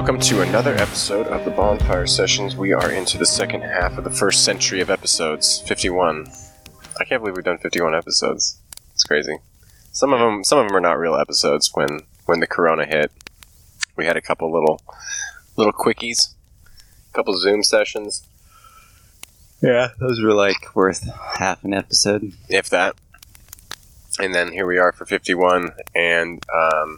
Welcome to another episode of the Bonfire Sessions. We are into the second half of the first century of episodes, 51. I can't believe we've done 51 episodes. It's crazy. Some of them, some of them are not real episodes. When when the Corona hit, we had a couple little little quickies, a couple Zoom sessions, Yeah, those were like worth half an episode. if that. And then here we are for 51, and um,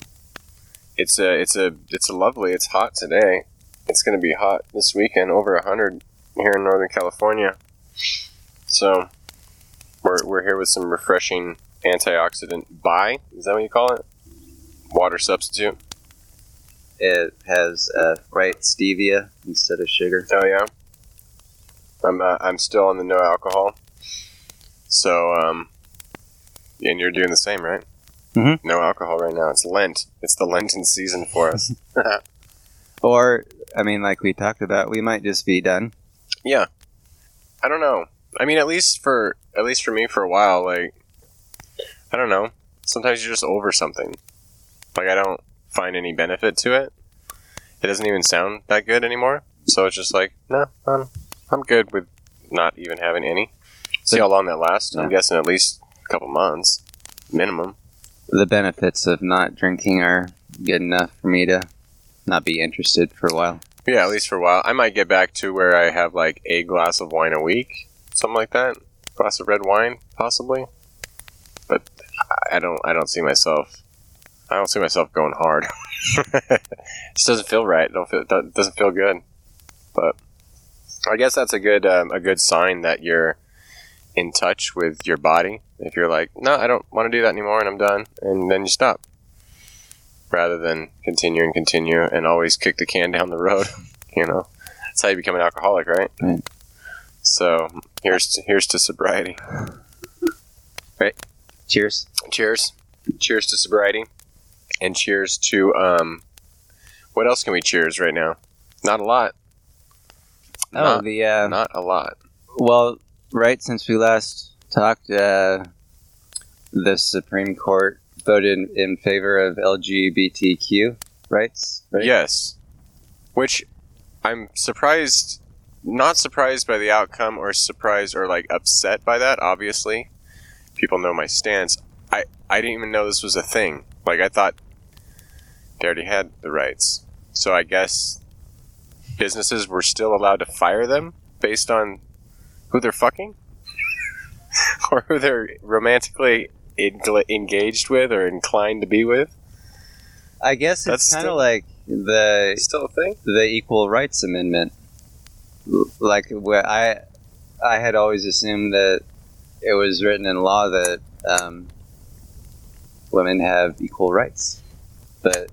it's a it's a it's a lovely. It's hot today. It's going to be hot this weekend, over 100 here in Northern California. So we're we're here with some refreshing antioxidant bi. Is that what you call it? Water substitute. It has uh, right stevia instead of sugar. Oh yeah. I'm uh, I'm still on the no alcohol. So um, and you're doing the same, right? Mhm. No alcohol right now. It's Lent. It's the Lenten season for us. Or, I mean, like we talked about, we might just be done. yeah. I don't know. I mean, at least for at least for me for a while, like I don't know. Sometimes you're just over something. Like I don't find any benefit to it. It doesn't even sound that good anymore. So it's just like, no, I'm I'm good with not even having any. See how long that lasts. I'm guessing at least a couple months, minimum. The benefits of not drinking are good enough for me to not be interested for a while. Yeah, at least for a while. I might get back to where I have like a glass of wine a week, something like that. Glass of red wine, possibly. But I- I don't. I don't see myself. I don't see myself going hard. it just doesn't feel right. Don't feel. Doesn't feel good. But I guess that's a good um, a good sign that you're in touch with your body. If you're like, no, I don't want to do that anymore, and I'm done, and then you stop rather than continue and continue and always kick the can down the road. You know, that's how you become an alcoholic, right? Right. So here's to, here's to sobriety. Right. Cheers. Cheers, cheers to sobriety, and cheers to um. What else can we cheers right now? Not a lot. Oh, Not, the, uh, not a lot. well, right since we last talked, uh, the Supreme Court voted in, favor of LGBTQ rights, right? Yes. Which I'm surprised, not surprised by the outcome or surprised or like upset by that, obviously. People know my stance. I, I didn't even know this was a thing. Like, I thought they already had the rights. So I guess businesses were still allowed to fire them based on who they're fucking? or who they're romantically engaged with or inclined to be with? I guess That's it's kind still- of like the Still a thing? the Equal Rights Amendment. Like where I, I had always assumed that it was written in law that um, women have equal rights, but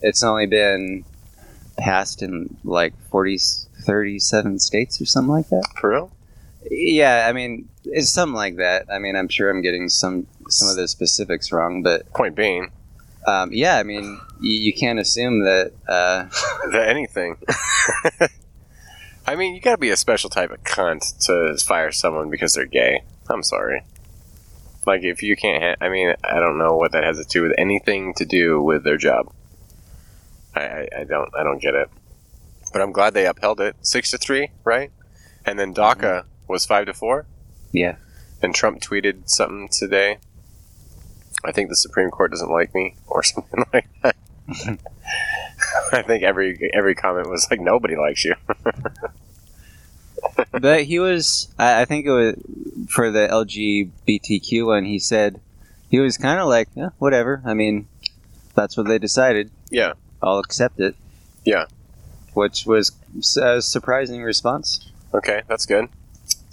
it's only been passed in like 40, 37 states or something like that. For real? Yeah, I mean it's something like that. I mean I'm sure I'm getting some some of the specifics wrong, but Point being, um, yeah, I mean you, you can't assume that. Uh, that anything. I mean, you gotta be a special type of cunt to fire someone because they're gay. I'm sorry. Like, if you can't, ha- I mean, I don't know what that has to do with anything to do with their job. I, I, I don't, I don't get it. But I'm glad they upheld it, six to three, right? And then DACA was five to four. yeah. And Trump tweeted something today. I think the Supreme Court doesn't like me, or something like that. I think every every comment was like nobody likes you. but he was I, I think it was for the lgbtq one he said he was kind of like yeah, whatever i mean that's what they decided Yeah. i'll accept it Yeah. which was a surprising response Okay, that's good.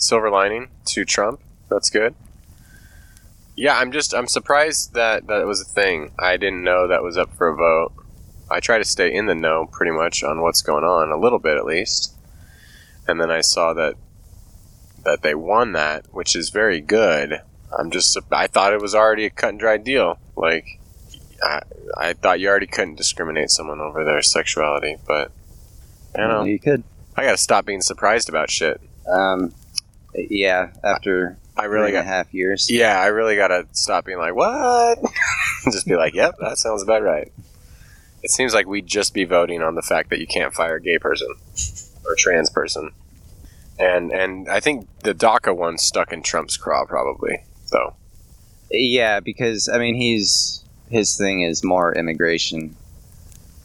Silver lining to Trump. That's good. Yeah, I'm just I'm surprised that that was a thing. I didn't know that was up for a vote. I try to stay in the know pretty much on what's going on, a little bit at least. And then I saw that that they won that, which is very good. I'm just I thought it was already a cut and dry deal. Like I I thought you already couldn't discriminate someone over their sexuality, but I don't know. you could I gotta stop being surprised about shit. um, yeah after I really three and got a half years Yeah, I really gotta stop being like, what? Just be like, yep, that sounds about right. It seems like we'd just be voting on the fact that you can't fire a gay person or a trans person. And and I think the DACA one stuck in Trump's craw probably, though. Yeah, because I mean, he's his thing is more immigration.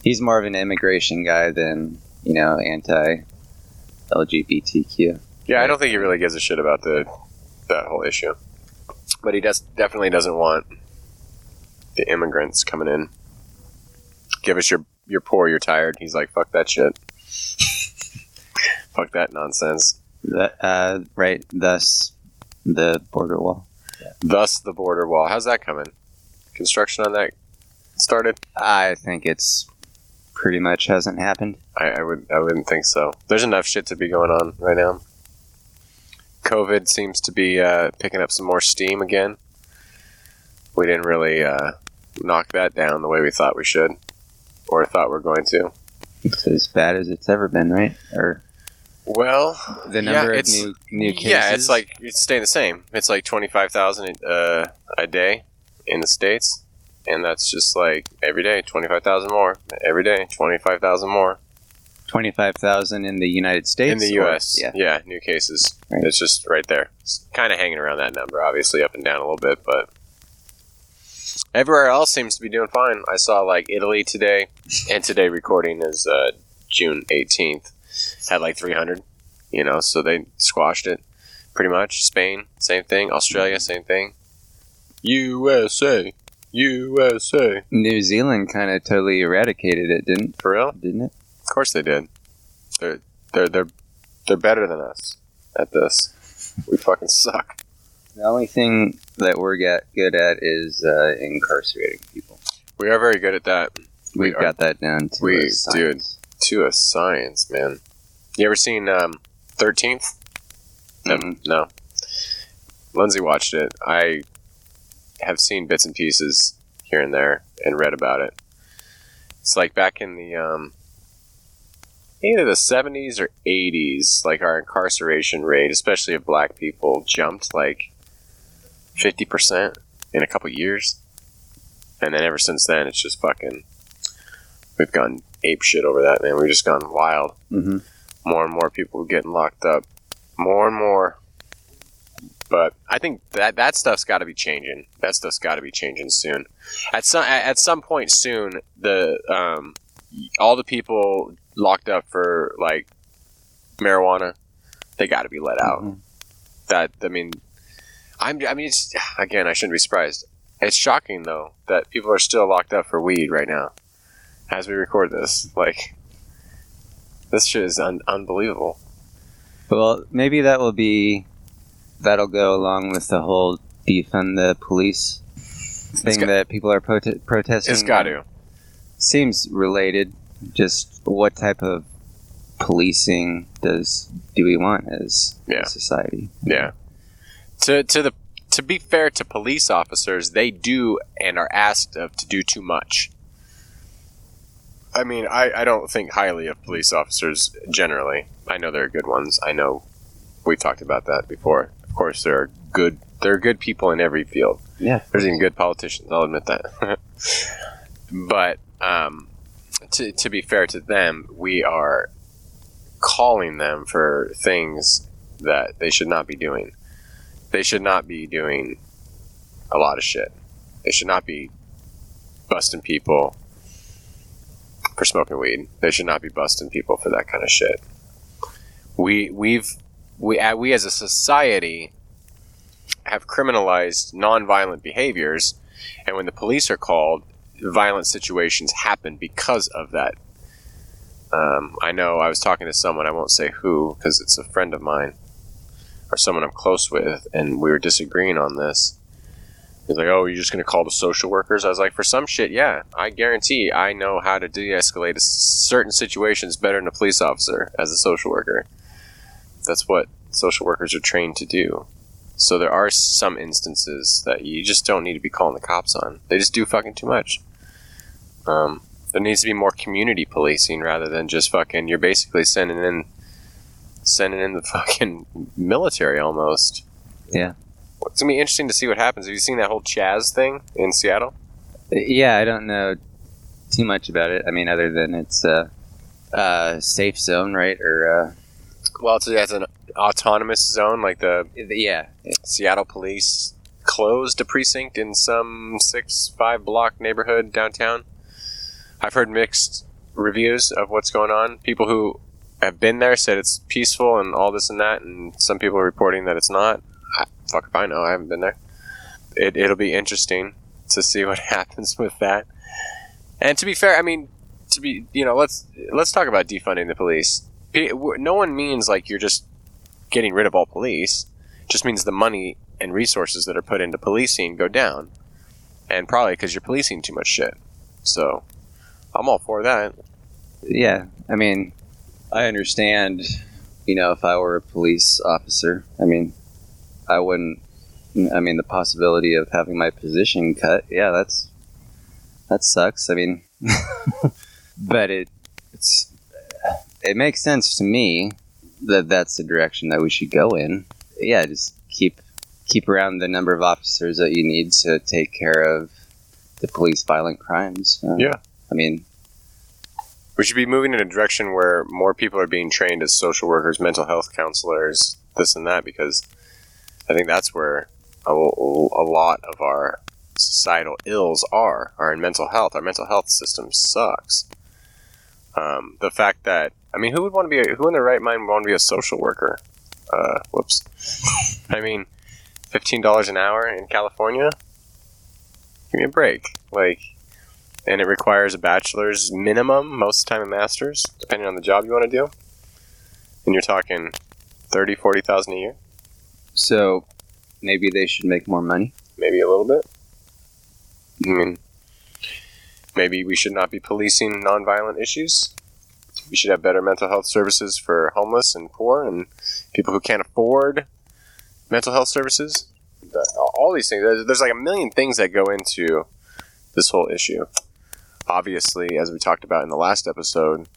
He's more of an immigration guy than you know anti LGBTQ. Yeah, I don't think he really gives a shit about the that whole issue. But he does definitely doesn't want the immigrants coming in. Give us your you're poor, you're tired. He's like, fuck that shit. fuck that nonsense. That, uh, right. Thus, the border wall. Thus the border wall. How's that coming? Construction on that started? I think it's pretty much hasn't happened. I, I would I wouldn't think so. There's enough shit to be going on right now. COVID seems to be uh, picking up some more steam again. We didn't really uh, knock that down the way we thought we should, or thought we are going to. It's as bad as it's ever been, right? Or Well, the Yeah, number of it's- new new cases. yeah, it's like it's staying the same. It's like twenty five thousand uh, a day in the states, and that's just like every day twenty five thousand more. Every day twenty five thousand more. Twenty five thousand in the United States. in the or- U.S. Yeah. yeah, new cases. Right. It's just right there. It's kind of hanging around that number, obviously up and down a little bit, but everywhere else seems to be doing fine. I saw like Italy today, and today recording is uh, June eighteenth. Had like three hundred, you know, so they squashed it pretty much. Spain, same thing. Australia, same thing. USA, USA. New Zealand kind of totally eradicated it, didn't For real? didn't it? Of course they did. They're they're they're they're better than us at this. We fucking suck. The only thing that we're get good at is uh, incarcerating people. We are very good at that. We We've are- got that down to we- a science. To a science, man. You ever seen um, 13th? No. Mhm. No. Lindsay watched it. I have seen bits and pieces here and there and read about it. It's like back in the um, either the 70s or 80s, like our incarceration rate, especially of black people, jumped like 50% in a couple years. And then ever since then, it's just fucking. We've gone ape shit over that, man. We've just gone wild. Mhm. More and more people getting locked up. More and more. But I think that that stuff's got to be changing. That stuff's got to be changing soon. At some at at some point soon, the um, all the people locked up for like marijuana, they got to be let out. Mhm. That I mean, I'm I mean, it's again, I shouldn't be surprised. It's shocking though that people are still locked up for weed right now, as we record this. Like, this shit is un- unbelievable. Well, maybe that will be that'll go along with the whole defund the police thing got- that people are prote- protesting. It's got to. Seems related. Just what type of policing does do we want as Yeah. society? Yeah. To to the to be fair to police officers, they do and are asked of to do too much. I mean, I, I don't think highly of police officers generally. I know there are good ones. I know we've talked about that before. Of course, there are good there are good people in every field. Yeah. There's even good politicians. I'll admit that. but um, to to be fair to them, we are calling them for things that they should not be doing. They should not be doing a lot of shit. They should not be busting people for smoking weed. They should not be busting people for that kind of shit. We we've we we as a society have criminalized nonviolent behaviors, and when the police are called, violent situations happen because of that. Um, I know I was talking to someone, I won't say who, because it's a friend of mine or someone I'm close with, and we were disagreeing on this. He's like, "Oh, you're just gonna call the social workers?" I was like, "For some shit, yeah. I guarantee I know how to de-escalate certain situations better than a police officer as a social worker. That's what social workers are trained to do. So there are some instances that you just don't need to be calling the cops on. They just do fucking too much. Um, there needs to be more community policing rather than just fucking. You're basically sending in, sending in the fucking military almost. Yeah. It's gonna be interesting to see what happens. Have you seen that whole Chaz thing in Seattle? Yeah, I don't know too much about it. I mean, other than it's a, a safe zone, right? Or uh, Well, it's, it's an autonomous zone, like the yeah, Seattle police closed a precinct in some six, five block neighborhood downtown. I've heard mixed reviews of what's going on. People who have been there said it's peaceful and all this and that, and some people are reporting that it's not. I, fuck if I know. I haven't been there. It, it'll be interesting to see what happens with that. And to be fair, I mean, to be you know, let's let's talk about defunding the police. No one means like you're just getting rid of all police. It just means the money and resources that are put into policing go down, and probably because you're policing too much shit. So, I'm all for that. yeah. I mean, I understand. You know, if I were a police officer, I mean, I wouldn't. I mean, the possibility of having my position cut, yeah, that's that sucks. I mean, but it it's it makes sense to me that that's the direction that we should go in. Yeah, just keep keep around the number of officers that you need to take care of the police violent crimes. Uh, Yeah. I mean, We should be moving in a direction where more people are being trained as social workers, mental health counselors, this and that, because I think that's where a, a lot of our societal ills are, are in mental health. Our mental health system sucks. Um, the fact that, I mean, who would want to be, a, who in their right mind would want to be a social worker? Uh, whoops. I mean, $15 an hour in California? Give me a break. Like, and it requires a bachelor's minimum, most of the time a master's, depending on the job you want to do. And you're talking 30, 40,000 a year, so maybe they should make more money. maybe a little bit. I mean, maybe we should not be policing nonviolent issues. We should have better mental health services for homeless and poor and people who can't afford mental health services. All these things. There's, there's like a million things that go into this whole issue. Obviously, as we talked about in the last episode,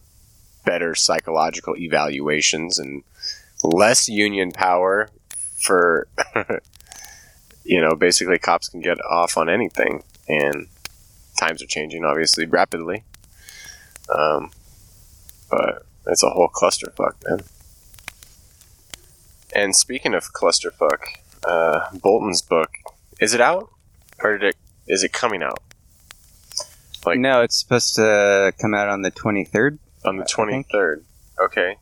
better psychological evaluations and less union power for you know basically cops can get off on anything. And times are changing obviously rapidly. Um, but it's a whole clusterfuck man. And speaking of clusterfuck uh, bolton's book is it out? Or did it is it coming out Like- no, it's supposed to come out on the 23rd. on the 23rd okay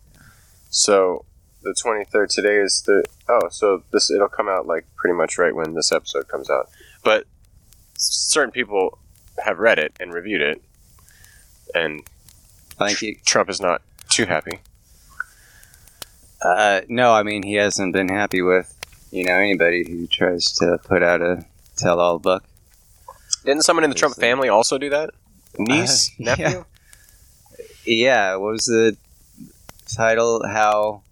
so the 23rd today is the oh so this it'll come out like pretty much right when this episode comes out but certain people have read it and reviewed it and I think he, trump is not too happy uh, no, I mean he hasn't been happy with you know anybody who tries to put out a tell-all book. Didn't someone in the trump uh, family also do that niece Uh, nephew yeah. Yeah, what was the title? How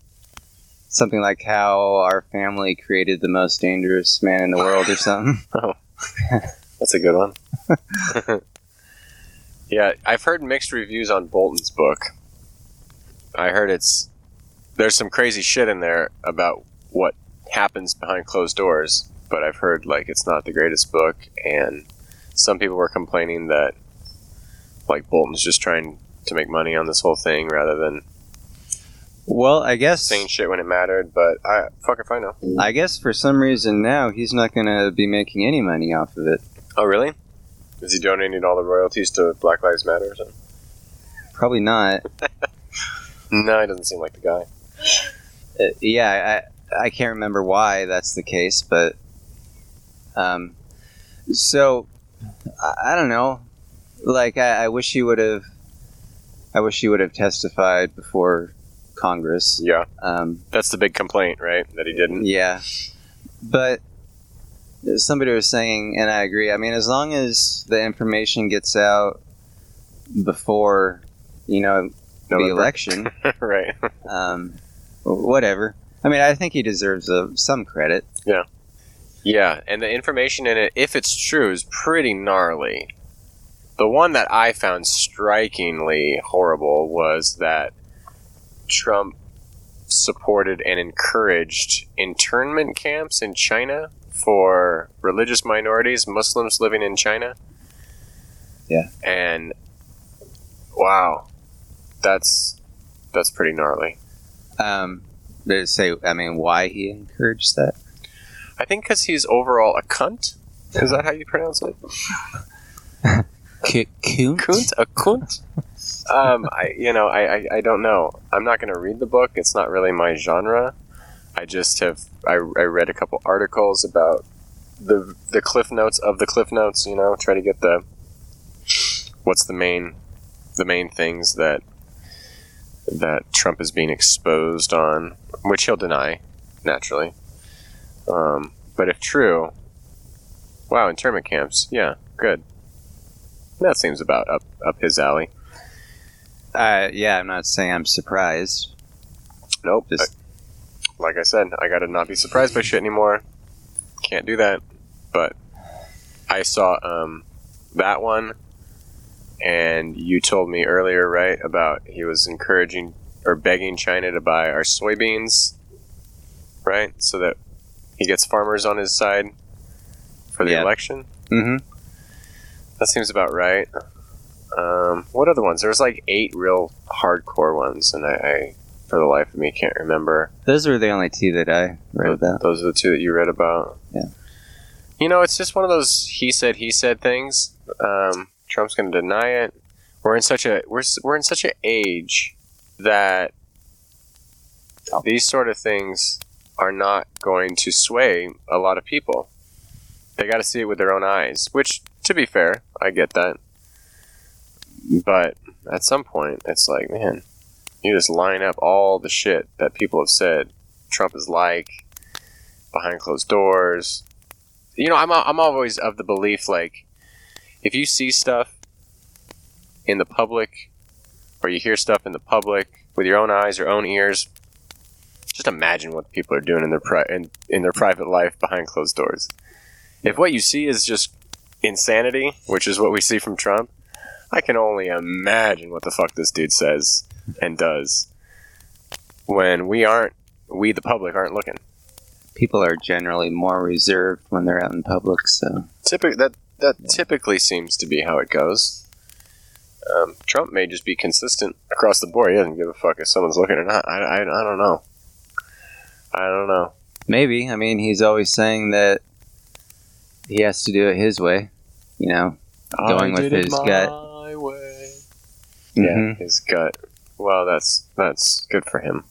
something like how our family created the most dangerous man in the world or something. oh, That's a good one. yeah, I've heard mixed reviews on Bolton's book. I heard it's there's some crazy shit in there about what happens behind closed doors, but I've heard like it's not the greatest book and some people were complaining that like Bolton's just trying to make money on this whole thing rather than Well, I guess saying shit when it mattered, but I fuck if I know. I guess for some reason now he's not going to be making any money off of it. Oh really? Is he donating all the royalties to Black Lives Matter or something? Probably not. No, he doesn't seem like the guy. Uh, yeah, I I can't remember why that's the case, but um, so I, I don't know. Like I, I wish he would have. I wish he would have testified before Congress. Yeah. Um, That's the big complaint, right? That he didn't. yeah, but somebody was saying, and I agree. I mean, as long as the information gets out before you know the election, right. um, whatever. I mean, I think he deserves uh, some credit. Yeah, and the information in it, if it's true, is pretty gnarly. The one that I found strikingly horrible was that Trump supported and encouraged internment camps in China for religious minorities, Muslims living in China. Yeah. And Wow, that's that's pretty gnarly. Um, did it say? I mean, why he encouraged that? I think because he's overall a cunt. Is that how you pronounce it? Kunt? Kunt? A kunt? um, I you know I, I, I don't know. I'm not going to read the book. It's not really my genre. I just have I, I read a couple articles about the the cliff notes of the cliff notes. You know, try to get the what's the main the main things that that Trump is being exposed on, which he'll deny naturally. Um, but if true, wow, internment camps, yeah, good. That seems about up up his alley. Uh, yeah, I'm not saying I'm surprised. Nope. Just I- like I said, I gotta not be surprised by shit anymore. Can't do that. But I saw um, that one, and you told me earlier, right, about he was encouraging or begging China to buy our soybeans, right, so that he gets farmers on his side for the Yeah. election. hmm That seems about right. Um, what other ones? There was like eight real hardcore ones, and I, I, for the life of me, can't remember. those were the only two that I read about. Those are the two that you read about. Yeah. You know, it's just one of those he said he said things. Um, Trump's going to deny it. We're in such a we're we're in such an age that these sort of things are not going to sway a lot of people. They got to see it with their own eyes, which, to be fair, I get that. But at some point, it's like, man, you just line up all the shit that people have said Trump is like behind closed doors. You know, I'm, I'm always of the belief like, if you see stuff in the public or you hear stuff in the public with your own eyes, your own ears, just imagine what people are doing in their pri- in, in their private life behind closed doors. If what you see is just insanity, which is what we see from Trump, I can only imagine what the fuck this dude says and does when we aren't, we the public aren't looking. People are generally more reserved when they're out in public, so Typically, that that typically seems to be how it goes. Um, Trump may just be consistent across the board. He doesn't give a fuck if someone's looking or not. I, I, I don't know. I don't know. maybe. I mean, he's always saying that he has to do it his way. You know, Going with his gut. My way. Mhm. Yeah, his gut. Well, that's that's good for him.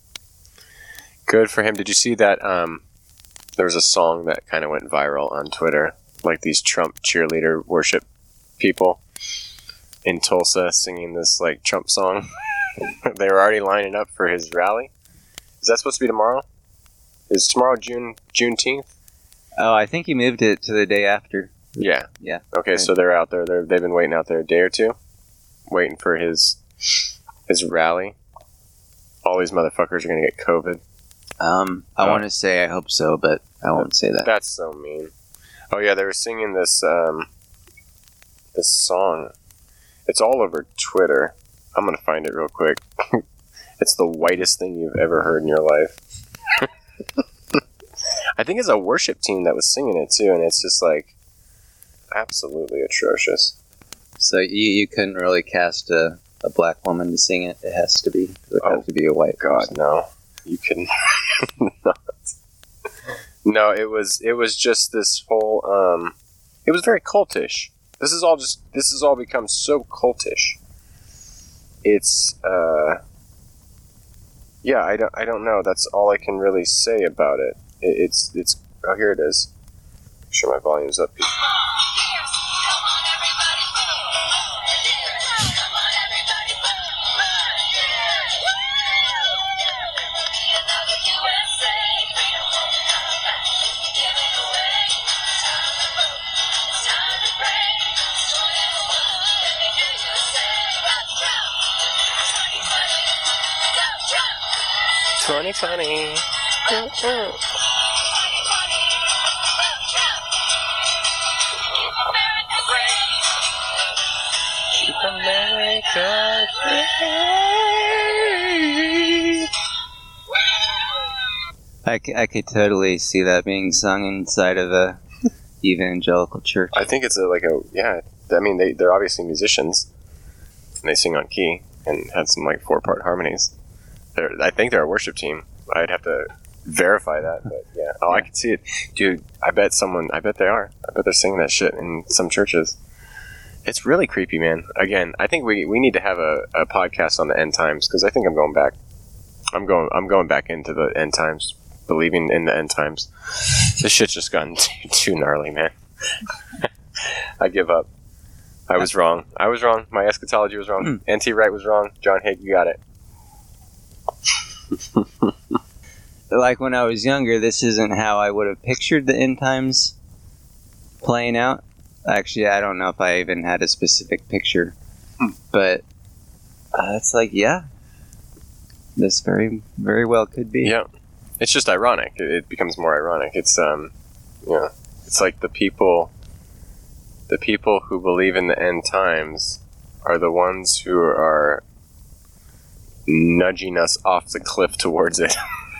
Good for him. Did you see that? Um, there was a song that kind of went viral on Twitter, like these Trump cheerleader worship people in Tulsa singing this like Trump song. they were already lining up for his rally. Is that supposed to be tomorrow? Is tomorrow June Juneteenth? Oh, I think he moved it to the day after. Yeah. Yeah. Okay, Right. so they're out there. They're, they've been waiting out there a day or two, waiting for his his rally. All these motherfuckers are gonna get COVID. Um, I Oh. want to say I hope so, but I won't say that. That's so mean. Oh yeah, they were singing this um, this song. It's all over Twitter. I'm gonna find it real quick. it's the whitest thing you've ever heard in your life. I think it's a worship team that was singing it too, and it's just like absolutely atrocious. So you, you couldn't really cast a, a black woman to sing it. It has to be. It Oh, have to be a white God, person. no. You can not. No, it was it was just this whole um it was very cultish. This is all just this has all become so cultish. It's uh yeah, I don't I don't know. That's all I can really say about it. it it's it's oh here it is. Make sure my volume's up. Twenty twenty. Keep America free. I, c- I could totally see that being sung inside of a evangelical church. I think it's a, like a yeah. I mean, they they're obviously musicians. and they sing on key and had some like four part harmonies. They're, I think they're a worship team. I'd have to verify that, but yeah. Oh, I can see it, dude. I bet someone. I bet they are. I bet they're singing that shit in some churches. It's really creepy, man. Again, I think we, we need to have a, a podcast on the end times because I think I'm going back. I'm going I'm going back into the end times, believing in the end times. This shit's just gotten too, too gnarly, man. I give up. I was wrong. I was wrong. My eschatology was wrong. Hmm. N.T. Wright was wrong. John Hagee, you got it. like when I was younger, this isn't how I would have pictured the end times playing out. Actually, I don't know if I even had a specific picture, Hmm. but uh, it's like, yeah, this very, very well could be. Yeah, it's just ironic. It, it becomes more ironic. It's um, yeah, it's like the people, the people who believe in the end times, are the ones who are nudging us off the cliff towards it.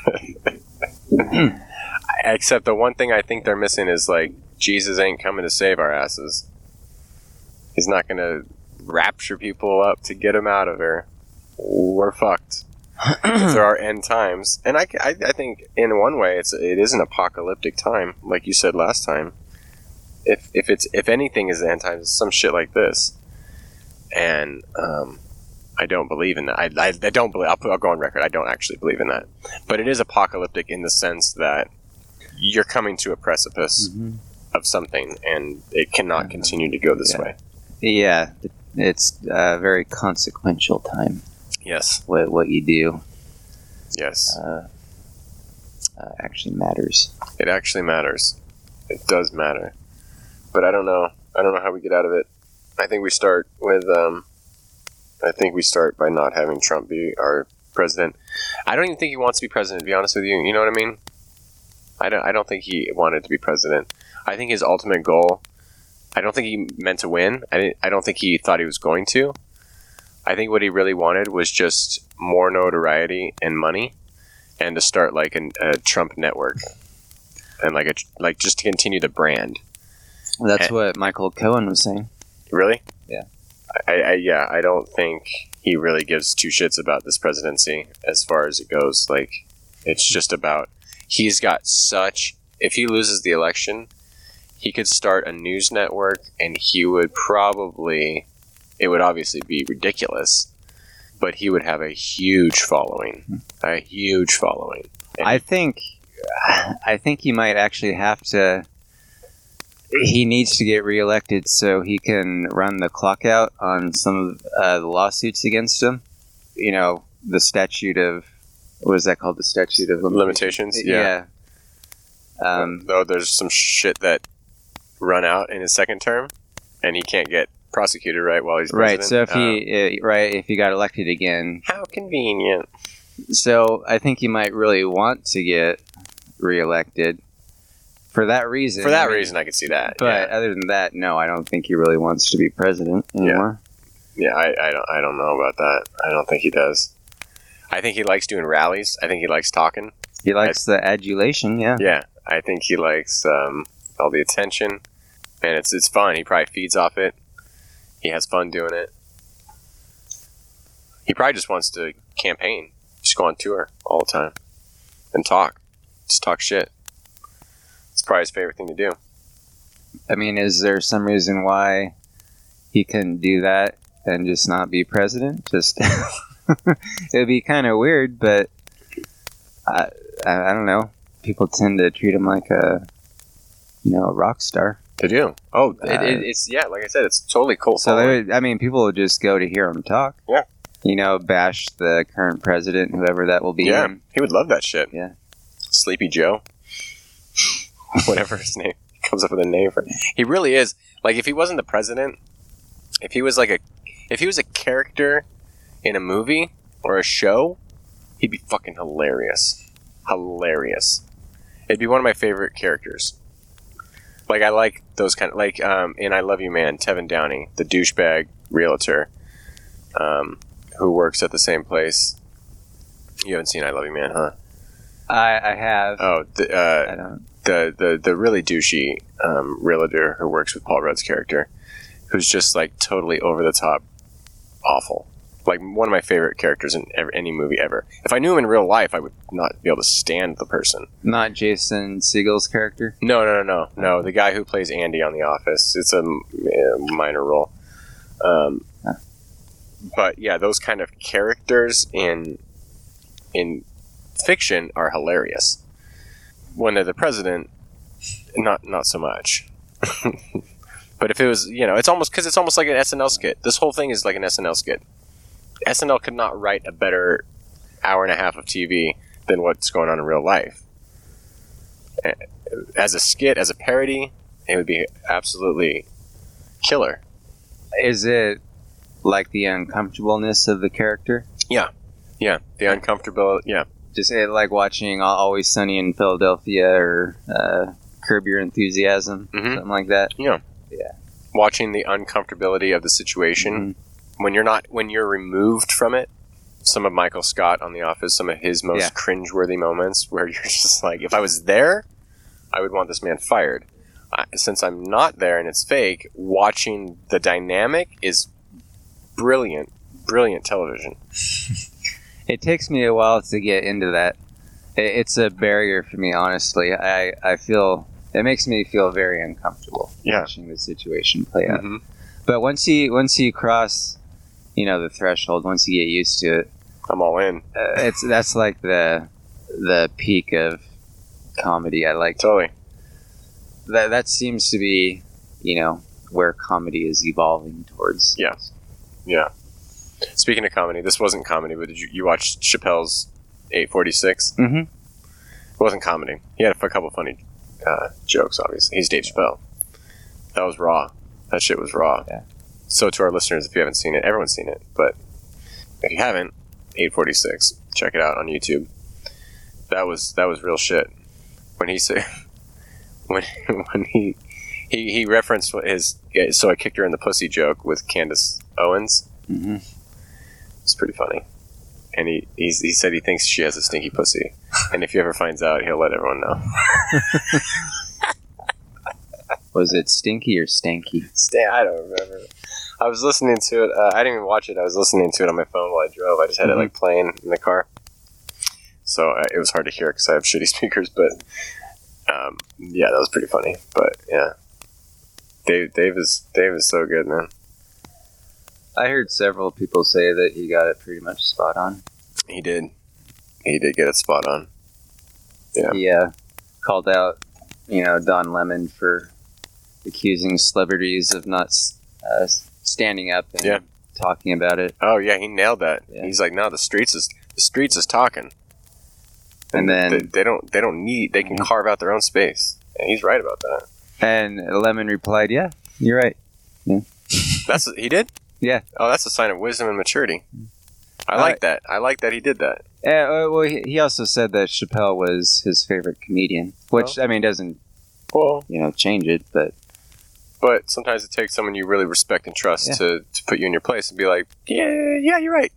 Except the one thing I think they're missing is like Jesus ain't coming to save our asses. He's not going to rapture people up to get them out of here. We're fucked there are end times, and I, I, I think in one way it's it is an apocalyptic time, like you said last time. If if it's if anything is the end times, it's some shit like this, and um, I don't believe in that. I, I, I don't believe. I'll, put, I'll go on record. I don't actually believe in that, but it is apocalyptic in the sense that you're coming to a precipice Mhm. of something, and it cannot continue to go this Yeah. way. Yeah, it's a very consequential time. Yes, What what you do yes, uh, uh, actually matters. it actually matters. It does matter, but I don't know. I don't know how we get out of it. I think we start with. Um, I think we start by not having Trump be our president. I don't even think he wants to be president. To be honest with you, you know what I mean. I don't. I don't think he wanted to be president. I think his ultimate goal. I don't think he meant to win. I didn't, I don't think he thought he was going to. I think what he really wanted was just more notoriety and money, and to start like an, a Trump network, and like a like just to continue the brand. That's Eh. what Michael Cohen was saying. Really? Yeah. I, I yeah, I don't think he really gives two shits about this presidency as far as it goes. Like, it's just about he's got such. If he loses the election, he could start a news network, and he would probably. It would obviously be ridiculous, but he would have a huge following, a huge following. I think I think he might actually have to. He needs to get reelected so he can run the clock out on some of uh, the lawsuits against him. You know, the statute of what is that called? The statute of Limitations, yeah. Yeah. Um, Though there's some shit that run out in his second term, and he can't get prosecuted right while he's right. So if he uh, right if he got elected again, Um, how convenient. so I think he might really want to get reelected for that reason. For that I mean, reason, I could see that. But other than that, no, I don't think he really wants to be president anymore. yeah, yeah I, I don't, I don't know about that. I don't think he does. I think he likes doing rallies. I think he likes talking. He likes the adulation, yeah. Yeah, I think he likes um, all the attention, and it's it's fun. He probably feeds off it. He has fun doing it. He probably just wants to campaign, just go on tour all the time, and talk, just talk shit. Probably his favorite thing to do. I mean, is there some reason why he couldn't do that and just not be president? Just it'd be kind of weird, but I, I I don't know. People tend to treat him like a you know a rock star. To do. Oh, Uh, it, it's yeah. Like I said, it's totally cool. So they would, I mean, people would just go to hear him talk. Yeah. You know, bash the current president, whoever that will be. yeah, he would love that shit. Yeah. Sleepy Joe, whatever his name comes up with a name for. It. He really is like if he wasn't the president, if he was like a, if he was a character in a movie or a show, he'd be fucking hilarious, hilarious. It'd be one of my favorite characters. Like I like those kind of like um, in I Love You Man, Tevin Downey, the douchebag realtor, um, who works at the same place. You haven't seen I Love You Man, huh? I, I have. Oh, the, uh, I don't. The the the really douchey um, realtor who works with Paul Rudd's character, who's just like totally over the top, awful. Like one of my favorite characters in ever, any movie ever. If I knew him in real life, I would not be able to stand the person. Not Jason Segel's character. No, no, no, no, no. The guy who plays Andy on The Office. It's a minor role. Um, Huh. but yeah, those kind of characters in in fiction are hilarious. When they're the president, not not so much. but if it was, you know, it's almost because it's almost like an SNL skit. This whole thing is like an SNL skit. SNL could not write a better hour and a half of TV than what's going on in real life. As a skit, as a parody, it would be absolutely killer. Is it like the uncomfortableness of the character? Yeah, yeah, the uncomfortable. Yeah, Just like watching Always Sunny in Philadelphia or uh, Curb Your Enthusiasm, Mhm. something like that. Yeah, yeah. Watching the uncomfortability of the situation when you're not when you're removed from it. Some of Michael Scott on The Office, some of his most Yeah. cringeworthy moments, where you're just like, if I was there, I would want this man fired. I, since I'm not there and it's fake, watching the dynamic is brilliant, brilliant television. It takes me a while to get into that. I- It's a barrier for me, honestly. I, I feel it makes me feel very uncomfortable Yeah. watching the situation play out. Mhm. But once you once you cross, you know, the threshold, once you get used to it, I'm all in. uh, it's that's like the the peak of comedy. I like Totally. that. That seems to be, you know, where comedy is evolving towards. Yeah. Yeah. Speaking of comedy, this wasn't comedy, but did you, you watch Chappelle's 846? Mm-hmm. It wasn't comedy. He had a couple funny uh, jokes, obviously. He's Dave Chappelle. That was raw. That shit was raw. Yeah. So, to our listeners, if you haven't seen it, everyone's seen it. But if you haven't, 846, check it out on YouTube. That was that was real shit. When he said, when when he he, he referenced his yeah, so I kicked her in the pussy joke with Candace Owens. Mm-hmm. It's pretty funny. And he he's, he said he thinks she has a stinky pussy, and if he ever finds out, he'll let everyone know. Was it stinky or stanky? Stay, I don't remember. I was listening to it. Uh, I didn't even watch it. I was listening to it on my phone while I drove. I just had it Mhm. like playing in the car, so uh, it was hard to hear because I have shitty speakers. But um, yeah, that was pretty funny. But yeah, Dave, Dave is Dave is so good, man. I heard several people say that he got it pretty much spot on. He did. He did get it spot on. Yeah. He uh, called out, you know, Don Lemon for accusing celebrities of not uh, standing up and Yeah. talking about it. Oh yeah, he nailed that. Yeah. He's like, no, the streets is the streets is talking, And then- they, they don't they don't need they can carve out their own space. And he's right about that. And Lemon replied, "Yeah, you're right." That's he did. Yeah. Oh, that's a sign of wisdom and maturity. I Uh, like that. I like that he did that. Uh, well, he also said that Chappelle was his favorite comedian, which I mean doesn't Well, you know change it, but but sometimes it takes someone you really respect and trust Yeah. to, to put you in your place and be like, yeah, yeah, you're right.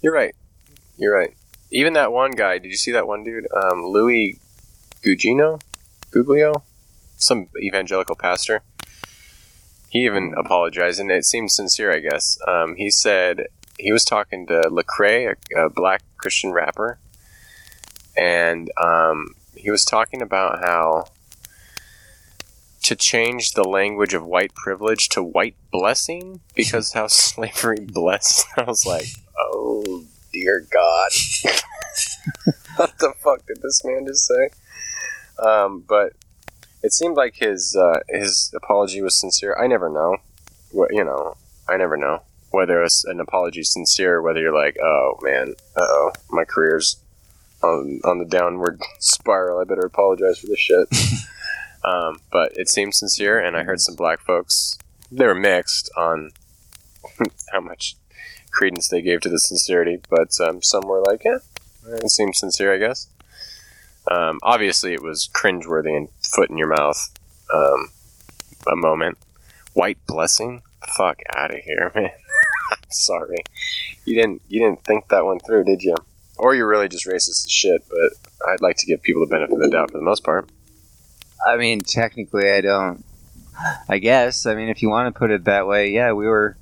You're right. You're right. Even that one guy. Did you see that one dude, um, Louis Gugino, Guglio, some evangelical pastor? He even apologized, and it seemed sincere. I guess um, he said he was talking to Lecrae, a, a black Christian rapper, and um, he was talking about how to change the language of white privilege to white blessing because how slavery blessed. I was like, oh dear God, what the fuck did this man just say? Um, but it seemed like his uh, his apology was sincere. I never know, what you know. I never know whether it's an apology sincere, whether you're like, oh man, uh oh, my career's on on the downward spiral. I better apologize for this shit. Um, but it seemed sincere, and I heard some black folks. They were mixed on how much credence they gave to the sincerity, but um, some were like, "Yeah, it seemed sincere, I guess." Um, obviously, it was cringeworthy and foot in your mouth. Um, a moment. White blessing. Fuck out of here, man. Sorry. You didn't. You didn't think that one through, did you? Or you're really just racist as shit. But I'd like to give people the benefit of the doubt for the most part. I mean technically I don't. I guess I mean if you want to put it that way, yeah, we were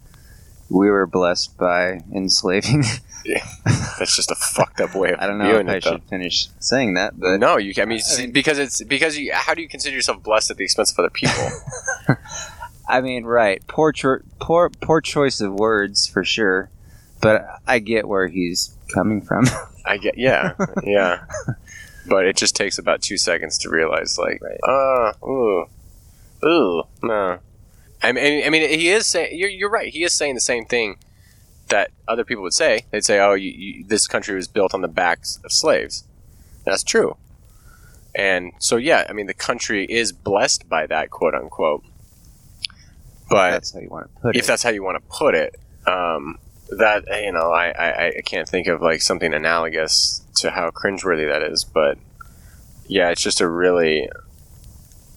we were blessed by enslaving. That's just a fucked up way of I don't know if I it, though. should finish saying that, but no, you. I mean, I mean- because it's because you. How do you consider yourself blessed at the expense of other people? I mean, right? Poor, cho- poor, poor choice of words for sure. But I get where he's coming from. I get. Yeah, yeah. But it just takes about two seconds to realize, like, Right. uh, ooh, ooh, no. I mean, I mean, he is saying. You're, you're right. He is saying the same thing that other people would say. They'd say, "Oh, you, you, this country was built on the backs of slaves." That's true. And so, yeah, I mean, the country is blessed by that, quote unquote. But That's how you want to put if it. that's how you want to put it, um, that you know, I, I, I can't think of like something analogous to how cringeworthy that is. But yeah, it's just a really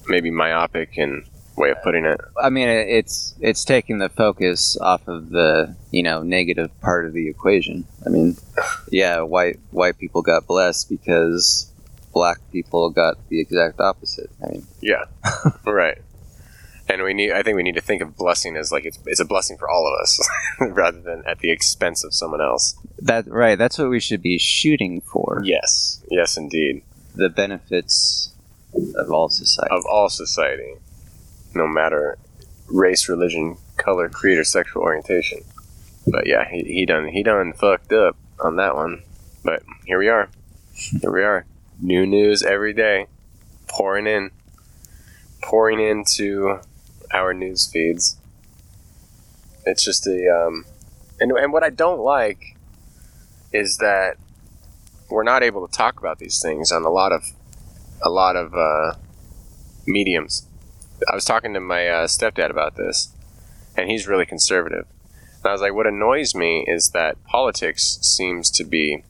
maybe myopic and way of putting it. I mean, it's it's taking the focus off of the you know negative part of the equation. I mean, yeah, white white people got blessed because black people got the exact opposite. I mean, Yeah, right. And we need. I think we need to think of blessing as like it's, it's a blessing for all of us, rather than at the expense of someone else. that right? That's what we should be shooting for. Yes, yes, indeed. The benefits of all society. of all society, no matter race, religion, color, creed, or sexual orientation. But yeah, he, he done he done fucked up on that one. But here we are. Here we are. New news every day, pouring in, pouring into our news feeds. It's just a um, and and what I don't like is that we're not able to talk about these things on a lot of a lot of uh, mediums. I was talking to my uh, stepdad about this, and he's really conservative. And I was like, what annoys me is that politics seems to be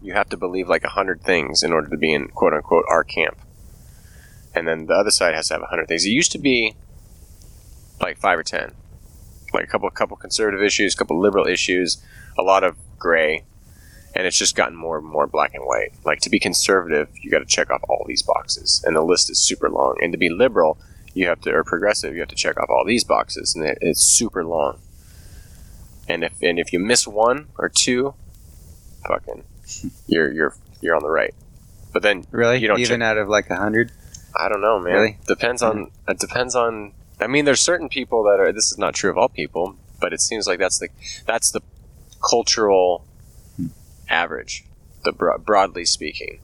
you have to believe like a hundred things in order to be in quote unquote our camp, and then the other side has to have a hundred things. It used to be like five or ten, like a couple couple conservative issues, a couple liberal issues, a lot of gray, and it's just gotten more and more black and white. Like to be conservative, you got to check off all these boxes, and the list is super long. And to be liberal, you have to, or progressive, you have to check off all these boxes, and it, it's super long. And if and if you miss one or two, fucking, you're you're you're on the right. But then really, you don't even out of like a hundred. I don't know, man. Really? Depends on. Mm-hmm. It depends on. I mean, there's certain people that are. This is not true of all people, but it seems like that's the that's the cultural hmm. average, the bro- broadly speaking,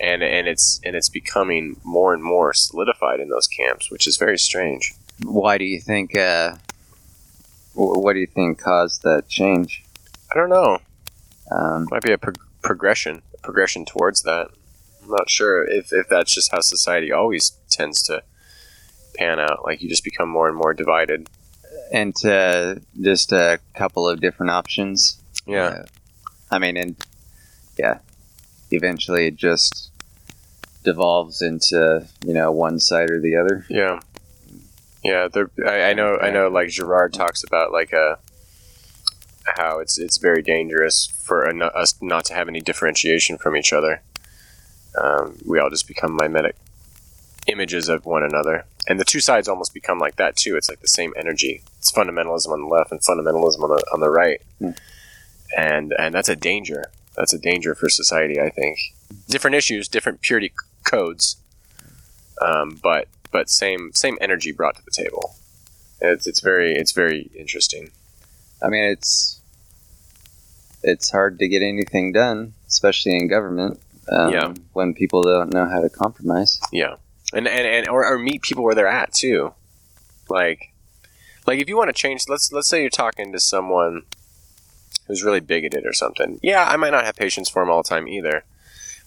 and and it's and it's becoming more and more solidified in those camps, which is very strange. Why do you think? Uh, what do you think caused that change? I don't know. Um, Might be a prog- progression, a progression towards that. I'm not sure if if that's just how society always tends to pan out. Like you just become more and more divided. and uh, just a couple of different options. Yeah. Uh, I mean, and yeah, eventually it just devolves into you know one side or the other. Yeah, yeah. There, I, I know. I know. Like Girard talks about, like a how it's it's very dangerous for a, no- us not to have any differentiation from each other. Um, we all just become mimetic images of one another, and the two sides almost become like that too. It's like the same energy. It's fundamentalism on the left and fundamentalism on the on the right, Hmm. and and that's a danger. That's a danger for society. I think different issues, different purity c- codes, um, but but same same energy brought to the table. It's it's very it's very interesting. I mean, it's it's hard to get anything done, especially in government. Um, Yeah. when people don't know how to compromise. Yeah, and and, and or, or meet people where they're at too. Like, like if you want to change, let's let's say you're talking to someone who's really bigoted or something. Yeah, I might not have patience for them all the time either.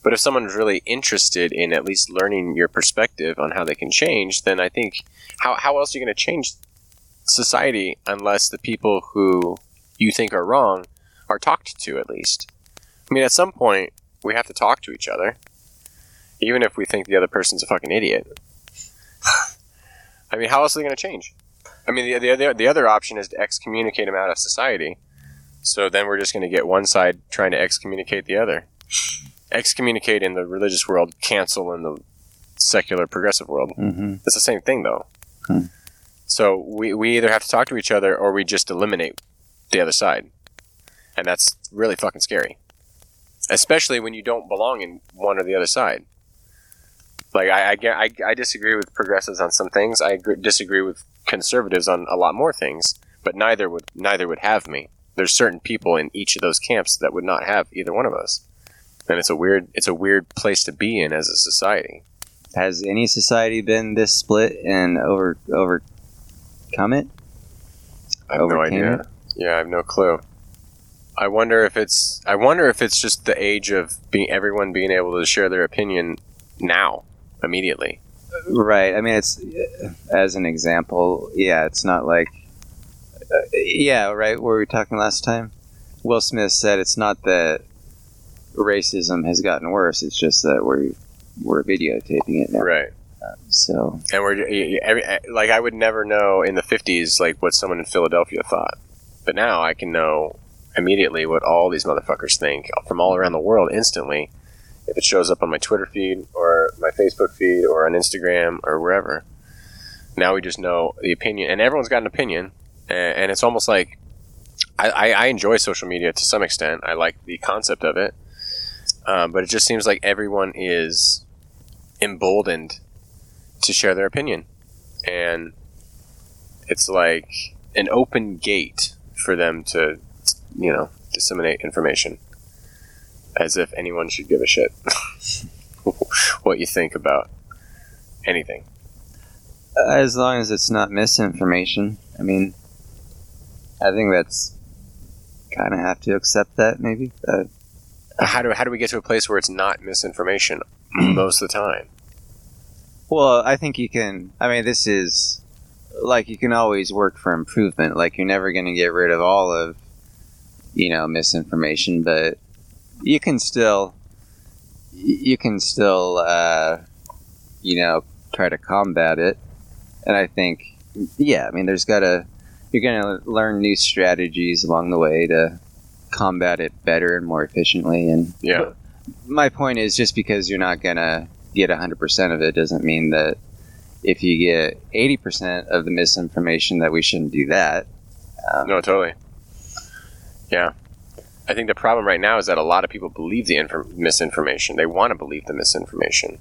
But if someone's really interested in at least learning your perspective on how they can change, then I think how how else are you going to change society unless the people who you think are wrong are talked to at least. I mean, at some point we have to talk to each other even if we think the other person's a fucking idiot. I mean, how else are they going to change? I mean, the, the, the other option is to excommunicate them out of society. So then we're just going to get one side trying to excommunicate the other. Excommunicate in the religious world, cancel in the secular progressive world. Mm-hmm. It's the same thing, though. Hmm. So we, we either have to talk to each other or we just eliminate the other side. And that's really fucking scary. Especially when you don't belong in one or the other side. Like, I, I, I, I disagree with progressives on some things. I agree, disagree with conservatives on a lot more things. But neither would neither would have me. There's certain people in each of those camps that would not have either one of us. And it's a weird it's a weird place to be in as a society. Has any society been this split and over overcome it? I have no idea. it? Yeah, I have no clue. I wonder if it's I wonder if it's just the age of being everyone being able to share their opinion now, immediately. Right. I mean, it's as an example. Yeah, it's not like. Uh, yeah, right. What were we talking last time? Will Smith said it's not that racism has gotten worse. It's just that we're we're videotaping it now. Right. So And we're every, eh, like I would never know in the 50s like what someone in Philadelphia thought. But now I can know immediately what all these motherfuckers think from all around the world instantly if it shows up on my Twitter feed or my Facebook feed or on Instagram or wherever. Now we just know the opinion, and everyone's got an opinion, a- and it's almost like I, I, I enjoy social media to some extent. I like the concept of it, um, but it just seems like everyone is emboldened to share their opinion, and it's like an open gate for them to, you know, disseminate information, as if anyone should give a shit what you think about anything. as long as it's not misinformation, I mean, I think that's kind of have to accept that maybe. Uh, How do how do we get to a place where it's not misinformation most of the time? Well, I think you can. I mean, this is like you can always work for improvement. Like you're never going to get rid of all of, you know, misinformation, but you can still, you can still, uh, you know, try to combat it. And I think, yeah, I mean, there's got to, you're going to learn new strategies along the way to combat it better and more efficiently. And Yeah, my point is just because you're not gonna get 100% of it doesn't mean that if you get 80% of the misinformation that we shouldn't do that um, no, totally. Yeah, I think the problem right now is that a lot of people believe the infor- misinformation. They want to believe the misinformation.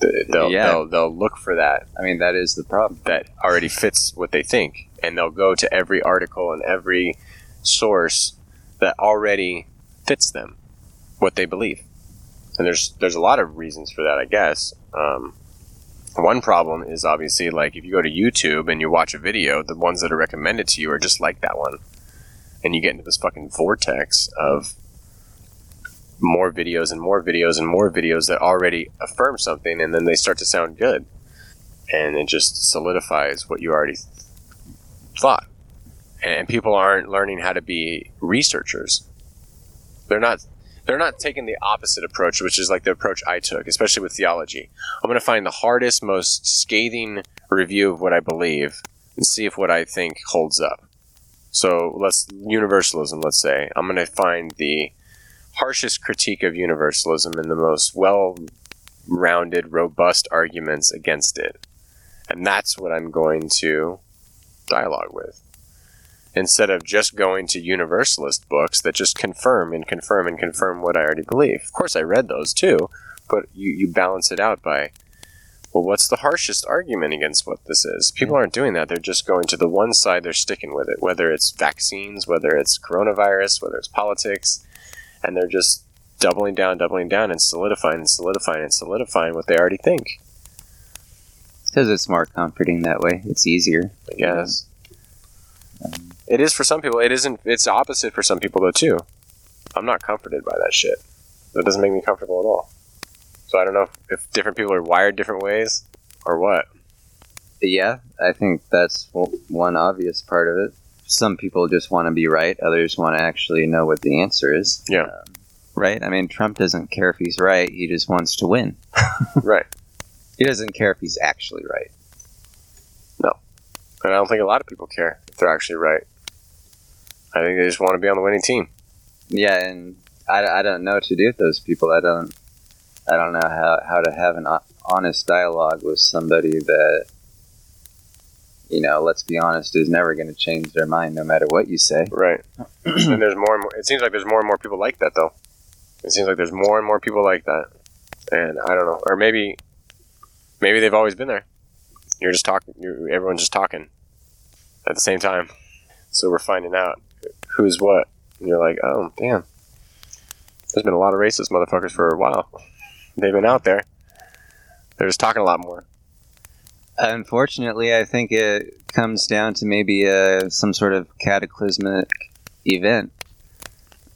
The- They'll, Yeah. they'll they'll look for that i mean that is the problem that already fits what they think, and they'll go to every article and every source that already fits them, what they believe. And there's there's a lot of reasons for that, I guess. Um, one problem is obviously like if you go to YouTube and you watch a video, the ones that are recommended to you are just like that one, and you get into this fucking vortex of more videos and more videos and more videos that already affirm something, and then they start to sound good and it just solidifies what you already thought. And people aren't learning how to be researchers. They're not. They're not taking the opposite approach, which is like the approach I took, especially with theology. I'm going to find the hardest, most scathing review of what I believe and see if what I think holds up. So let's universalism. Let's say I'm going to find the harshest critique of universalism and the most well-rounded, robust arguments against it and that's what I'm going to dialogue with. Instead of just going to universalist books that just confirm and confirm and confirm what I already believe. Of course, I read those too, but you, you balance it out by, well, what's the harshest argument against what this is? People aren't doing that. They're just going to the one side, they're sticking with it, whether it's vaccines, whether it's coronavirus, whether it's politics, and they're just doubling down, doubling down, and solidifying and solidifying and solidifying what they already think, because it's more comforting that way it's easier I guess. It is for some people. It isn't. It's opposite for some people though too. I'm not comforted by that shit. That doesn't make me comfortable at all. So I don't know if, if different people are wired different ways or what. yeah i think that's one obvious part of it some people just want to be right others want to actually know what the answer is Yeah. Um, right i mean trump doesn't care if he's right he just wants to win right. He doesn't care if he's actually right No. And I don't think a lot of people care if they're actually right. I think they just want to be on the winning team. Yeah, and I, I don't know what to do with those people. I don't I don't know how, how to have an honest dialogue with somebody that you know, let's be honest, is never going to change their mind no matter what you say. Right. and there's more and more. It seems like there's more and more people like that, though. It seems like there's more and more people like that. And I don't know, or maybe, maybe they've always been there. You're just talking. Everyone's just talking at the same time. So we're finding out who's what. And you're like, oh damn. There's been a lot of racist motherfuckers for a while. They've been out there. They're just talking a lot more. Unfortunately, I think it comes down to maybe uh, some sort of cataclysmic event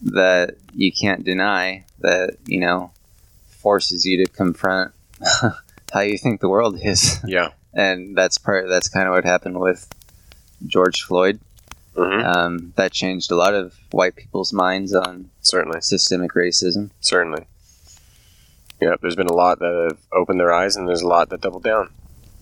that you can't deny that, you know, forces you to confront how you think the world is. Yeah. And that's part that's kind of what happened with George Floyd. hmm Um, that changed a lot of white people's minds on Certainly. systemic racism. Certainly. Yeah, there's been a lot that have opened their eyes, and there's a lot that doubled down.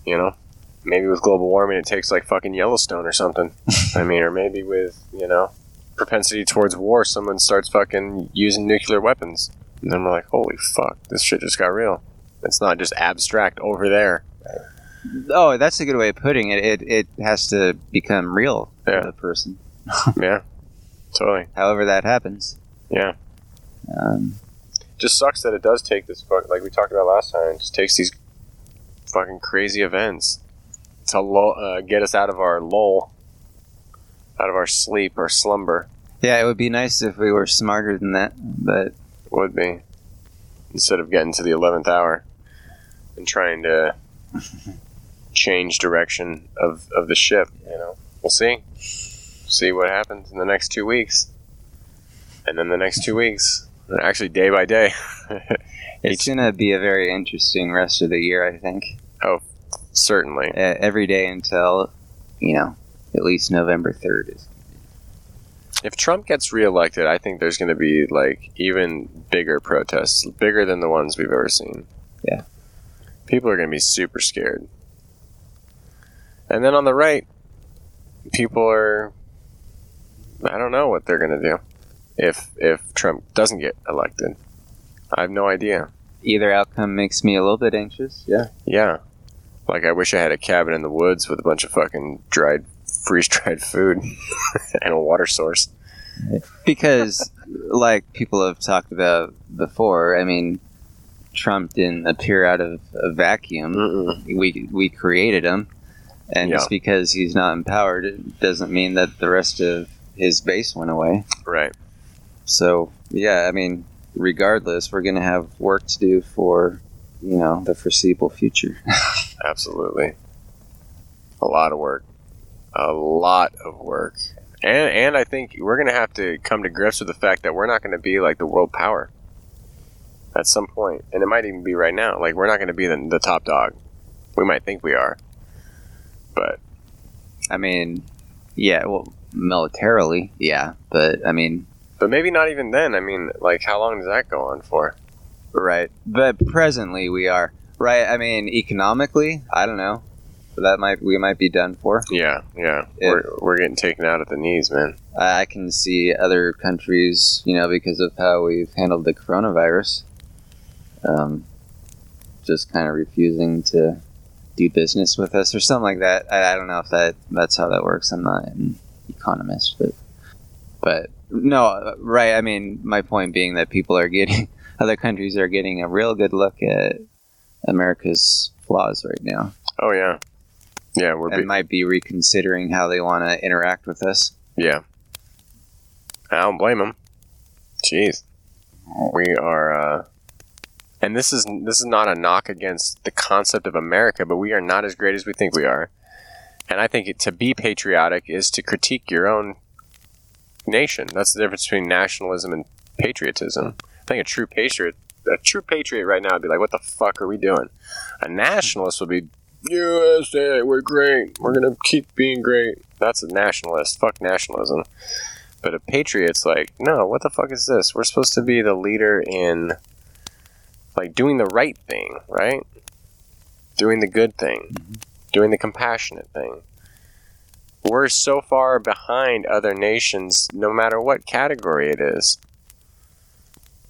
You know, maybe with global warming, it takes like fucking Yellowstone or something. I mean, or maybe with you know propensity towards war, someone starts fucking using nuclear weapons, and then we're like, holy fuck, this shit just got real. It's not just abstract over there. Oh, that's a good way of putting it. It, it has to become real Yeah. for the person. yeah, totally. However that happens. Yeah, Um, just sucks that it does take this fuck like we talked about last time. It just takes these fucking crazy events to lull, uh, get us out of our lull, out of our sleep or slumber. yeah, it would be nice if we were smarter than that, but Would be instead of getting to the eleventh hour and trying to change direction of, of the ship. You know, we'll see. See what happens in the next two weeks, and then the next two weeks, actually day by day. it's going to be a very interesting rest of the year, I think. Oh, certainly. Uh, every day until, you know, at least November 3rd is. If Trump gets reelected, I think there's going to be like even bigger protests, bigger than the ones we've ever seen. Yeah. People are going to be super scared. And then on the right, people are I don't know what they're going to do if if Trump doesn't get elected. I have no idea. Either outcome makes me a little bit anxious. Yeah. Yeah. Like I wish I had a cabin in the woods with a bunch of fucking dried freeze dried food and a water source. Because, like people have talked about before, I mean, Trump didn't appear out of a vacuum. Mm-mm. We, we created him. And Yeah. just because he's not empowered, it doesn't mean that the rest of his base went away. Right. So, yeah, I mean, regardless, we're going to have work to do for, you know, the foreseeable future. Absolutely. A lot of work. A lot of work. And and I think we're gonna have to come to grips with the fact that we're not gonna be like the world power at some. And it might even be right now. Like we're not gonna be the, the top dog. We might think we are. But I mean, yeah, well, militarily, yeah, but I mean, but maybe not even then. I mean, like how long does that go on for? right. But presently, we are right. I mean, economically, I don't know. That might we might be done for. Yeah, yeah. Yeah. We're we're getting taken out at the knees, man. I can see other countries, you know, because of how we've handled the coronavirus, um, just kind of refusing to do business with us or something like that. I, I don't know if that that's how that works. I'm not an economist, but but no, right. I mean, my point being that people are getting other countries are getting a real good look at America's flaws right now, Oh yeah. Yeah, we're and be- might be reconsidering how they want to interact with us. Yeah. I don't blame them. Jeez. We are uh and this is this is not a knock against the concept of America, but we are not as great as we think we are. And I think it, to be patriotic is to critique your own nation. That's the difference between nationalism and patriotism. I think a true patriot a true patriot right now would be like, what the fuck are we doing? A nationalist would be USA, we're great. We're gonna keep being great. That's a nationalist. Fuck nationalism. But a patriot's like, no, what the fuck is this? We're supposed to be the leader in like doing the right thing, right? Doing the good thing. Doing the compassionate thing. We're so far behind other nations, no matter what category it is.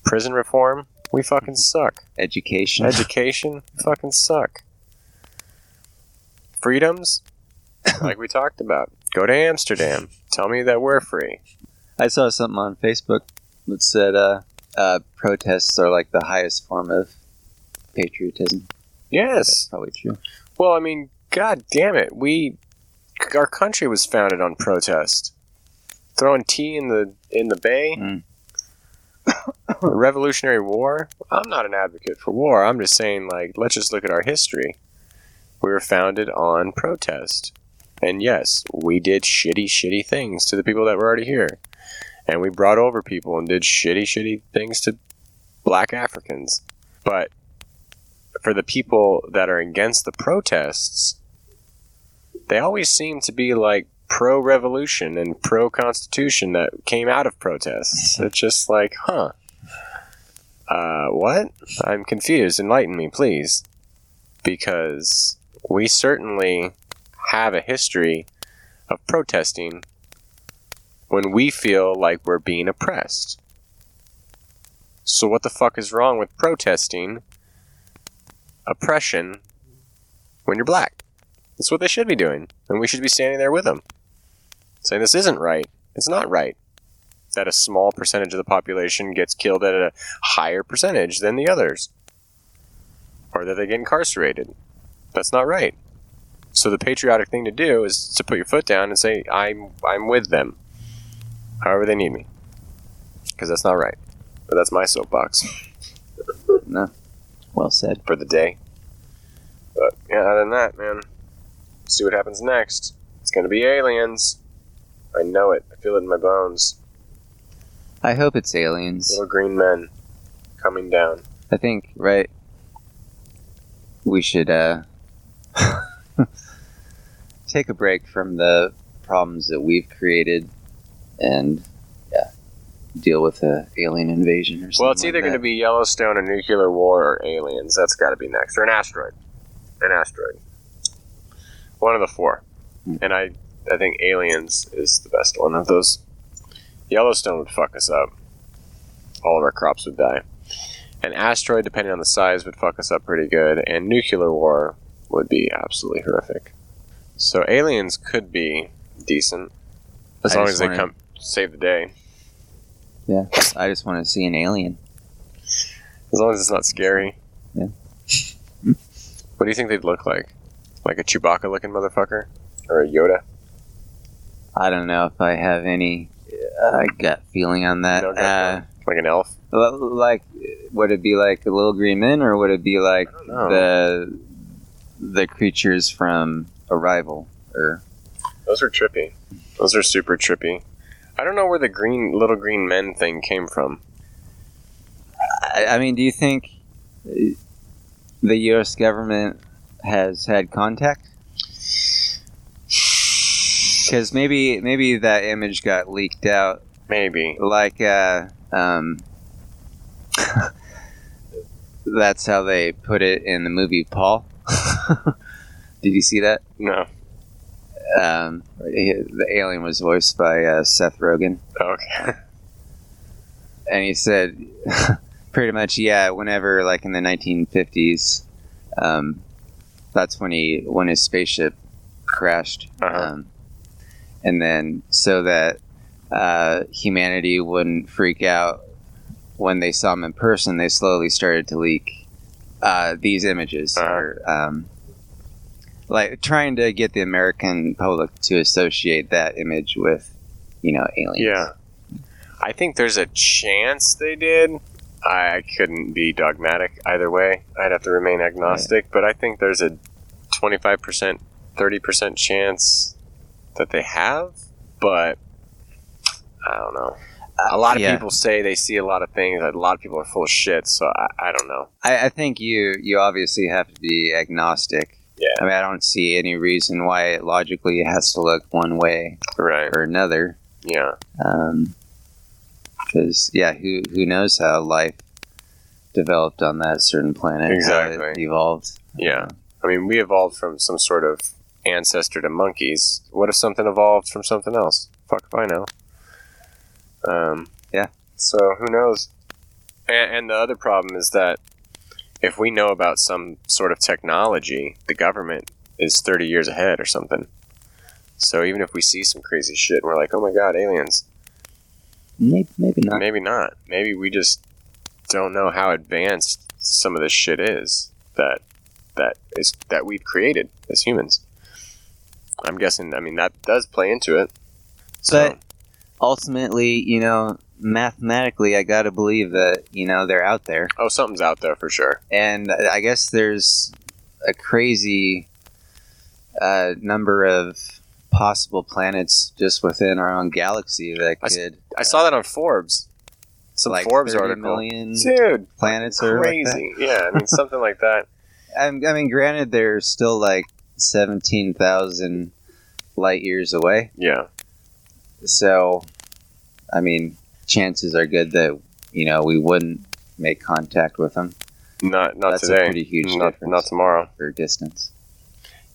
Prison reform, we fucking suck. Education. Education, we fucking suck. Freedoms, like we talked about. Go to Amsterdam. Tell me that we're free. I saw something on Facebook that said uh, uh, protests are like the highest form of patriotism. Yes. That's probably true. Well, I mean, god damn it. We our country was founded on protest. Throwing tea in the in the bay. Mm. The Revolutionary War. I'm not an advocate for war. I'm just saying like let's just look at our history. We were founded on protest. And yes, we did shitty shitty things to the people that were already here. And we brought over people and did shitty shitty things to black Africans. But for the people that are against the protests, they always seem to be like pro revolution and pro constitution that came out of protests. It's just like, huh. Uh, what? I'm confused. Enlighten me, please. Because we certainly have a history of protesting when we feel like we're being oppressed. So, what the fuck is wrong with protesting oppression when you're black? That's what they should be doing, and we should be standing there with them, saying this isn't right. It's not right that a small percentage of the population gets killed at a higher percentage than the others, or that they get incarcerated. That's not right. So the patriotic thing to do is to put your foot down and say, "I'm I'm with them, however they need me," because that's not right. But that's my soapbox No. Well said. for the day. But yeah, other than that, man, see what happens next. It's gonna be aliens. I know it. I feel it in my bones. I hope it's aliens. Little green men coming down. I think, right? We should uh, take a break from the problems that we've created and, yeah, deal with a alien invasion or something. Well, it's either like going to be Yellowstone, a nuclear war, or aliens. That's got to be next, or an asteroid. An asteroid. One of the four. Hmm. And I, I think aliens is the best one of those. Yellowstone would fuck us up. All of our crops would die. An asteroid, depending on the size, would fuck us up pretty good, and nuclear war would be absolutely horrific. So aliens could be decent as I long as they come save the day. Yeah, I just want to see an alien. As long as it's not scary. Yeah. what do you think they'd look like? Like a Chewbacca looking motherfucker? Or a Yoda? I don't know if I have any uh, gut feeling on that. No uh, Like an elf? like, would it be like the little green men, or would it be like the the creatures from Arrival? Or Those are trippy. Those are super trippy. I don't know where the green little green men thing came from. I, I mean, do you think the U.S. government has had contact? Because maybe maybe that image got leaked out Maybe. like uh, um, that's how they put it in the movie Paul. Did you see that? No. Um, he- the alien was voiced by uh, Seth Rogen, Okay. and he said pretty much, yeah. Whenever, like in the 1950s, um, that's when he when his spaceship crashed, Uh-huh. um, and then so that uh, humanity wouldn't freak out when they saw him in person, they slowly started to leak uh, these images, Uh-huh. or, um, like trying to get the American public to associate that image with, you know, aliens. Yeah. I think there's a chance they did. I couldn't be dogmatic either way. I'd have to remain agnostic, but I think there's a 25%, 30% chance that they have, but I don't know. A lot of yeah. people say they see a lot of things. A lot of people are full of shit, so I, I don't know. I, I think you you obviously have to be agnostic. Yeah. I mean, I don't see any reason why it logically it has to look one way Right. or another. Yeah. Because yeah, who who knows how life developed on that certain planet? Exactly. evolved. Yeah. I mean, we evolved from some sort of ancestor to monkeys. What if something evolved from something else? Fuck if I know. Um, Yeah. So who knows? And, and the other problem is that if we know about some sort of technology, the government is 30 years ahead or something. So even if we see some crazy shit, and we're like, oh my god, aliens. Maybe, maybe not. Maybe not. Maybe we just don't know how advanced some of this shit is that that is that we've created as humans. I'm guessing. I mean, that does play into it. So, But ultimately, you know, mathematically, I got to believe that you know they're out there, oh, something's out there for sure. and I guess there's a crazy uh, number of possible planets just within our own galaxy that I s- could I saw that on Forbes. Some like Forbes 30 article. million Dude, planets like that. crazy. yeah, I mean something like that. I, I mean, granted, they're still like seventeen thousand light years away. Yeah. So, I mean, chances are good that you know we wouldn't make contact with them Not not That's a pretty huge not, difference. not tomorrow. for distance.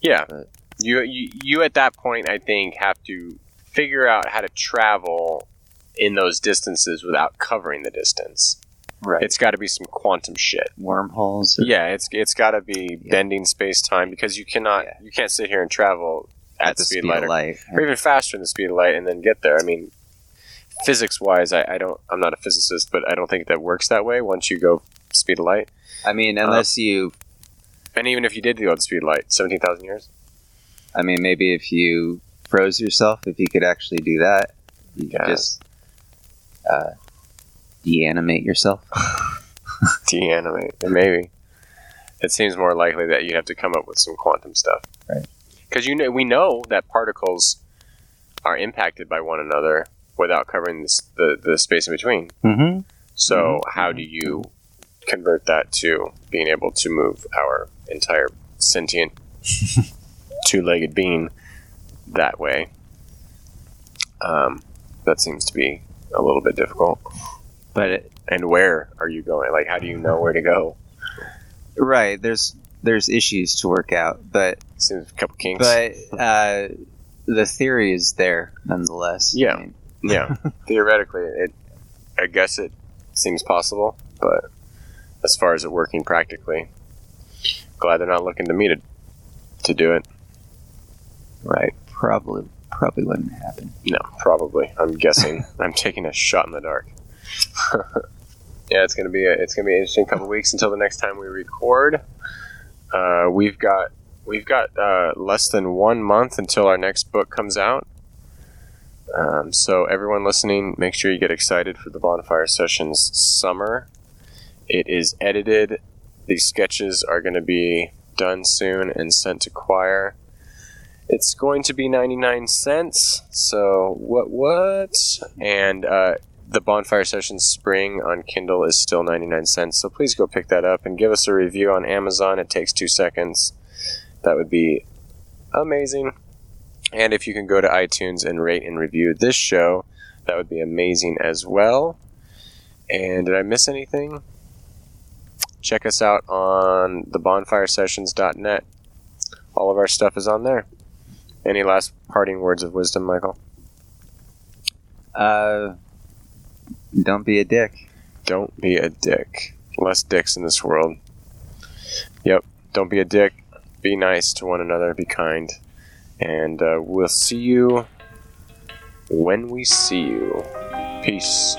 Yeah. But- You, you you at that point I think have to figure out how to travel in those distances without covering the distance. Right. It's got to be some quantum shit. wormholes. or- Yeah, it's it's got to be Yeah. bending space time because you cannot Yeah. you can't sit here and travel at, the speed, speed light of or, light. or even faster than the speed of light and then get there. I mean, physics wise, I, I don't I'm not a physicist, but I don't think that works that way. Once you go speed of light, I mean, unless you, and even if you did go at the speed of light, seventeen thousand years. I mean, maybe if you froze yourself, if you could actually do that, you could Yeah. just uh, deanimate yourself. deanimate. Maybe it seems more likely that you'd have to come up with some quantum stuff, Right. Because you know we know that particles are impacted by one another without covering this, the the space in between. Mm-hmm. So how do you convert that to being able to move our entire sentient two-legged being that way? Um, that seems to be a little bit difficult. But it, And where are you going? Like, how do you know where to go? right, there's there's issues to work out, but Seems a couple kinks. but uh, the theory is there nonetheless. Yeah. I mean, yeah, theoretically, it. I guess it seems possible, but as far as it working practically, glad they're not looking to me to to do it. right. Probably probably wouldn't happen. No, probably. I'm guessing. I'm taking a shot in the dark. yeah, it's gonna be a, it's gonna be an interesting couple weeks until the next time we record. Uh, we've got we've got uh, less than one month until our next book comes out. Um, so everyone listening, make sure you get excited for the Bonfire Sessions summer. It is edited. These sketches are going to be done soon and sent to choir. It's going to be 99 cents. So, what, what? And uh, the Bonfire Sessions Spring on Kindle is still 99 cents. So, please go pick that up and give us a review on Amazon. It takes two seconds. That would be amazing. And if you can go to iTunes and rate and review this show, that would be amazing as well. And did I miss anything? Check us out on thebonfiresessions.net. All of our stuff is on there. Any last parting words of wisdom, Michael? Uh, don't be a dick. Don't be a dick. Less dicks in this world. Yep. Don't be a dick. Be nice to one another. Be kind. And uh, we'll see you when we see you. Peace.